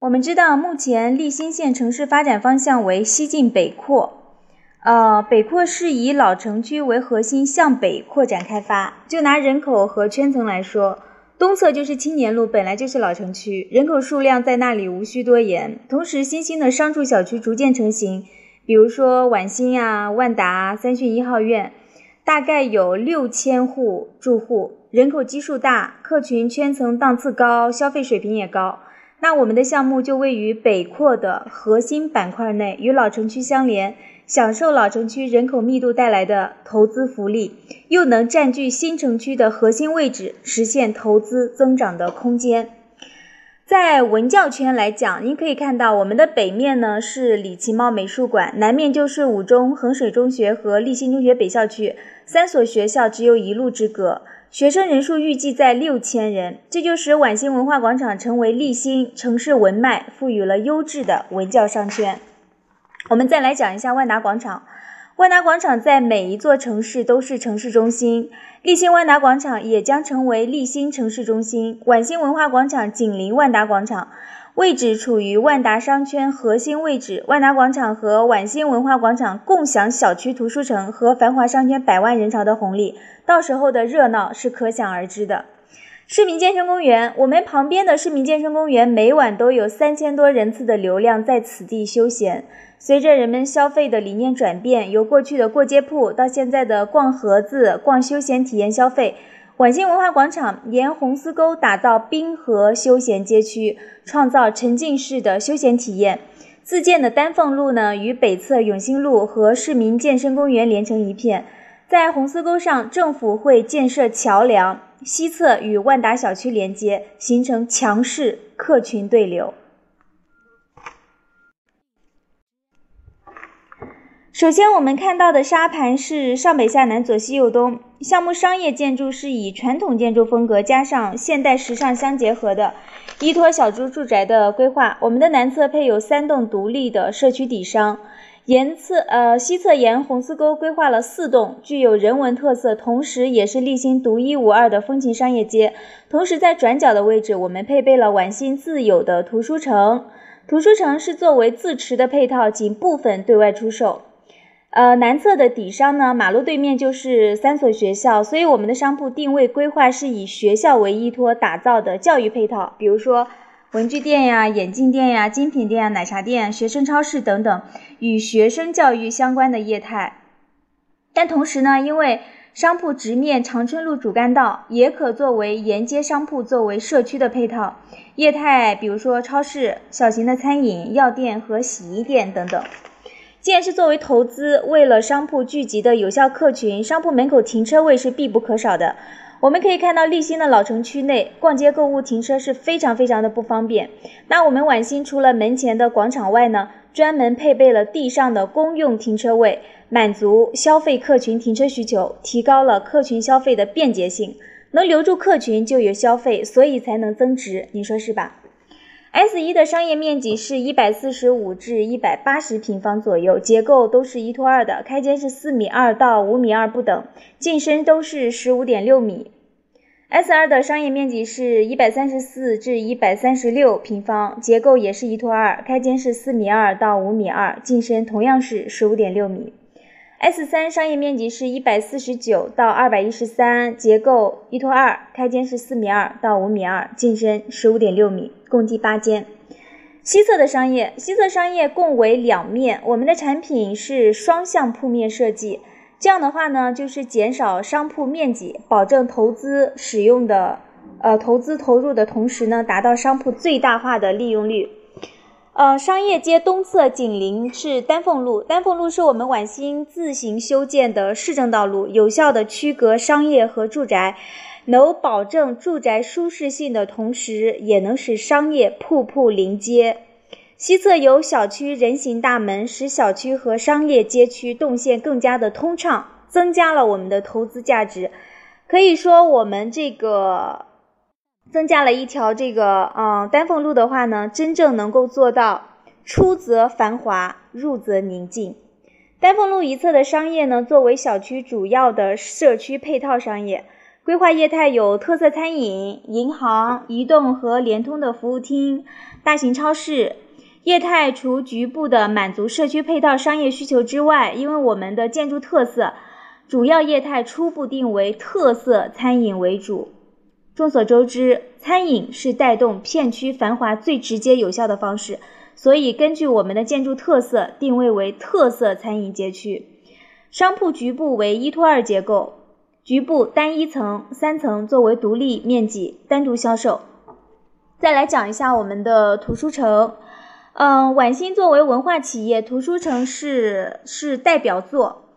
我们知道，目前利兴县城市发展方向为西进北扩，呃，北扩是以老城区为核心向北扩展开发。就拿人口和圈层来说，东侧就是青年路，本来就是老城区，人口数量在那里无需多言。同时，新兴的商住小区逐渐成型，比如说晚新啊、万达、三训一号院，大概有六千户住户，人口基数大，客群圈层档次高，消费水平也高。那我们的项目就位于北扩的核心板块内，与老城区相连，享受老城区人口密度带来的投资福利，又能占据新城区的核心位置，实现投资增长的空间。在文教圈来讲，您可以看到我们的北面呢是李奇茂美术馆，南面就是五中、衡水中学和立新中学北校区，三所学校只有一路之隔。学生人数预计在六千人，这就使晚新文化广场成为立新城市文脉，赋予了优质的文教商圈。我们再来讲一下万达广场。万达广场在每一座城市都是城市中心，立新万达广场也将成为立新城市中心。晚新文化广场紧邻万达广场。位置处于万达商圈核心位置，万达广场和晚新文化广场共享小区图书城和繁华商圈百万人潮的红利，到时候的热闹是可想而知的。市民健身公园，我们旁边的市民健身公园每晚都有三千多人次的流量在此地休闲。随着人们消费的理念转变，由过去的过街铺到现在的逛盒子、逛休闲体验消费。晚新文化广场沿红丝沟打造滨河休闲街区，创造沉浸式的休闲体验。自建的丹凤路呢，与北侧永兴路和市民健身公园连成一片。在红丝沟上，政府会建设桥梁，西侧与万达小区连接，形成强势客群对流。首先，我们看到的沙盘是上北下南左西右东。项目商业建筑是以传统建筑风格加上现代时尚相结合的，依托小猪住宅的规划。我们的南侧配有三栋独立的社区底商，沿侧呃西侧沿红丝沟规划了四栋具有人文特色，同时也是立新独一无二的风情商业街。同时在转角的位置，我们配备了皖新自有的图书城，图书城是作为自持的配套，仅部分对外出售。呃，南侧的底商呢，马路对面就是三所学校，所以我们的商铺定位规划是以学校为依托打造的教育配套，比如说文具店呀、眼镜店呀、精品店呀、奶茶店、学生超市等等与学生教育相关的业态。但同时呢，因为商铺直面长春路主干道，也可作为沿街商铺，作为社区的配套业态，比如说超市、小型的餐饮、药店和洗衣店等等。既然是作为投资，为了商铺聚集的有效客群，商铺门口停车位是必不可少的。我们可以看到，立新的老城区内逛街购物停车是非常非常的不方便。那我们晚新除了门前的广场外呢，专门配备了地上的公用停车位，满足消费客群停车需求，提高了客群消费的便捷性。能留住客群，就有消费，所以才能增值。你说是吧？S 一的商业面积是一百四十五至一百八十平方左右，结构都是一拖二的，开间是四米二到五米二不等，进深都是十五点六米。S 二的商业面积是一百三十四至一百三十六平方，结构也是一拖二，开间是四米二到五米二，进深同样是十五点六米。S 三商业面积是一百四十九到二百一十三，结构一拖二，开间是四米二到五米二，进深十五点六米，共计八间。西侧的商业，西侧商业共为两面，我们的产品是双向铺面设计，这样的话呢，就是减少商铺面积，保证投资使用的呃投资投入的同时呢，达到商铺最大化的利用率。呃，商业街东侧紧邻是丹凤路，丹凤路是我们皖新自行修建的市政道路，有效的区隔商业和住宅，能保证住宅舒适性的同时，也能使商业铺铺临街。西侧有小区人行大门，使小区和商业街区动线更加的通畅，增加了我们的投资价值。可以说，我们这个。增加了一条这个，嗯，丹凤路的话呢，真正能够做到出则繁华，入则宁静。丹凤路一侧的商业呢，作为小区主要的社区配套商业，规划业态有特色餐饮、银行、移动和联通的服务厅、大型超市。业态除局部的满足社区配套商业需求之外，因为我们的建筑特色，主要业态初步定为特色餐饮为主。众所周知，餐饮是带动片区繁华最直接有效的方式，所以根据我们的建筑特色定位为特色餐饮街区。商铺局部为一拖二结构，局部单一层、三层作为独立面积单独销售。再来讲一下我们的图书城。嗯，晚星作为文化企业，图书城是是代表作，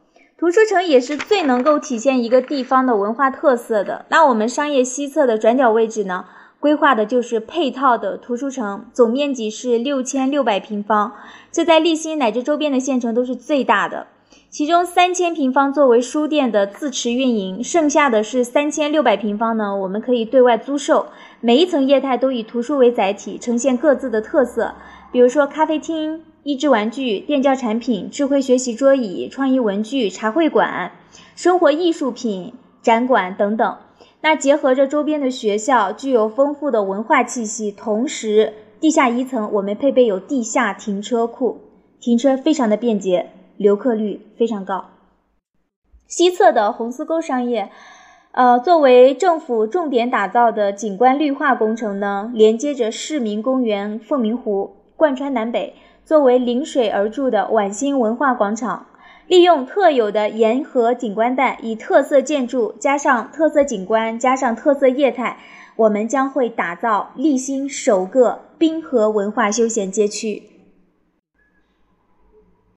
图书城也是最能够体现一个地方的文化特色的。那我们商业西侧的转角位置呢，规划的就是配套的图书城，总面积是六千六百平方，这在利辛乃至周边的县城都是最大的。其中三千平方作为书店的自持运营，剩下的是三千六百平方呢，我们可以对外租售。每一层业态都以图书为载体，呈现各自的特色。比如说咖啡厅、益智玩具、电教产品、智慧学习桌椅、创意文具、茶会馆、生活艺术品展馆等等。那结合着周边的学校，具有丰富的文化气息。同时，地下一层我们配备有地下停车库，停车非常的便捷，留客率非常高。西侧的红丝沟商业，呃，作为政府重点打造的景观绿化工程呢，连接着市民公园凤鸣湖。贯穿南北，作为临水而筑的晚新文化广场，利用特有的沿河景观带，以特色建筑加上特色景观加上特色业态，我们将会打造立新首个滨河文化休闲街区。